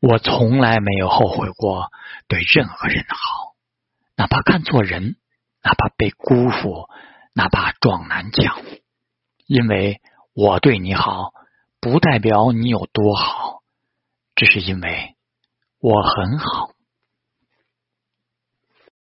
我从来没有后悔过对任何人的好哪怕看错人哪怕被辜负哪怕撞南墙因为我对你好不代表你有多好只是因为我很好。